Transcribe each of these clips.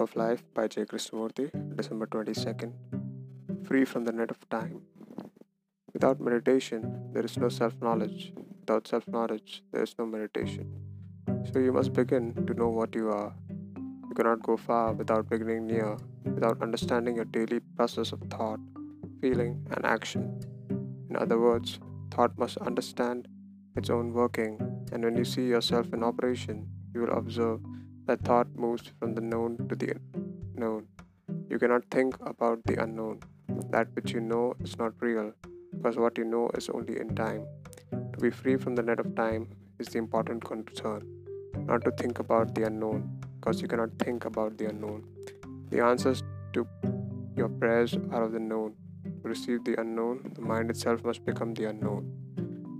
of Life by J. Krishnamurti, December 22nd. Free from the net of time. Without meditation, there is no self knowledge. Without self knowledge, there is no meditation. So you must begin to know what you are. You cannot go far without beginning near, without understanding your daily process of thought, feeling, and action. In other words, thought must understand its own working, and when you see yourself in operation, you will observe that thought moves from the known to the unknown. You cannot think about the unknown. That which you know is not real, because what you know is only in time. To be free from the net of time is the important concern, not to think about the unknown, because you cannot think about the unknown. The answers to your prayers are of the known. To receive the unknown, the mind itself must become the unknown.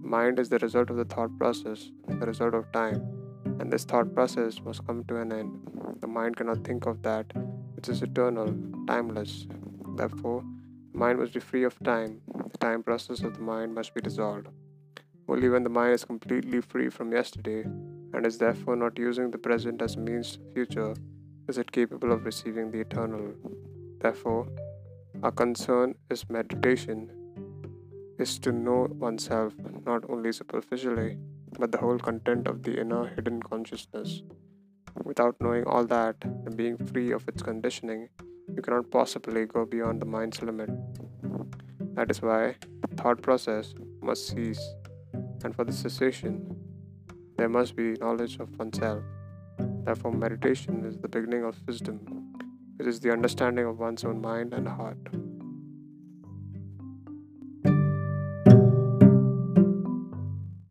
Mind is the result of the thought process, the result of time and this thought process must come to an end. The mind cannot think of that which is eternal, timeless. Therefore, the mind must be free of time. The time process of the mind must be dissolved. Only when the mind is completely free from yesterday and is therefore not using the present as a means to the future is it capable of receiving the eternal. Therefore, our concern is meditation is to know oneself not only superficially but the whole content of the inner hidden consciousness. Without knowing all that and being free of its conditioning, you cannot possibly go beyond the mind's limit. That is why thought process must cease, and for the cessation, there must be knowledge of oneself. Therefore, meditation is the beginning of wisdom, which is the understanding of one's own mind and heart.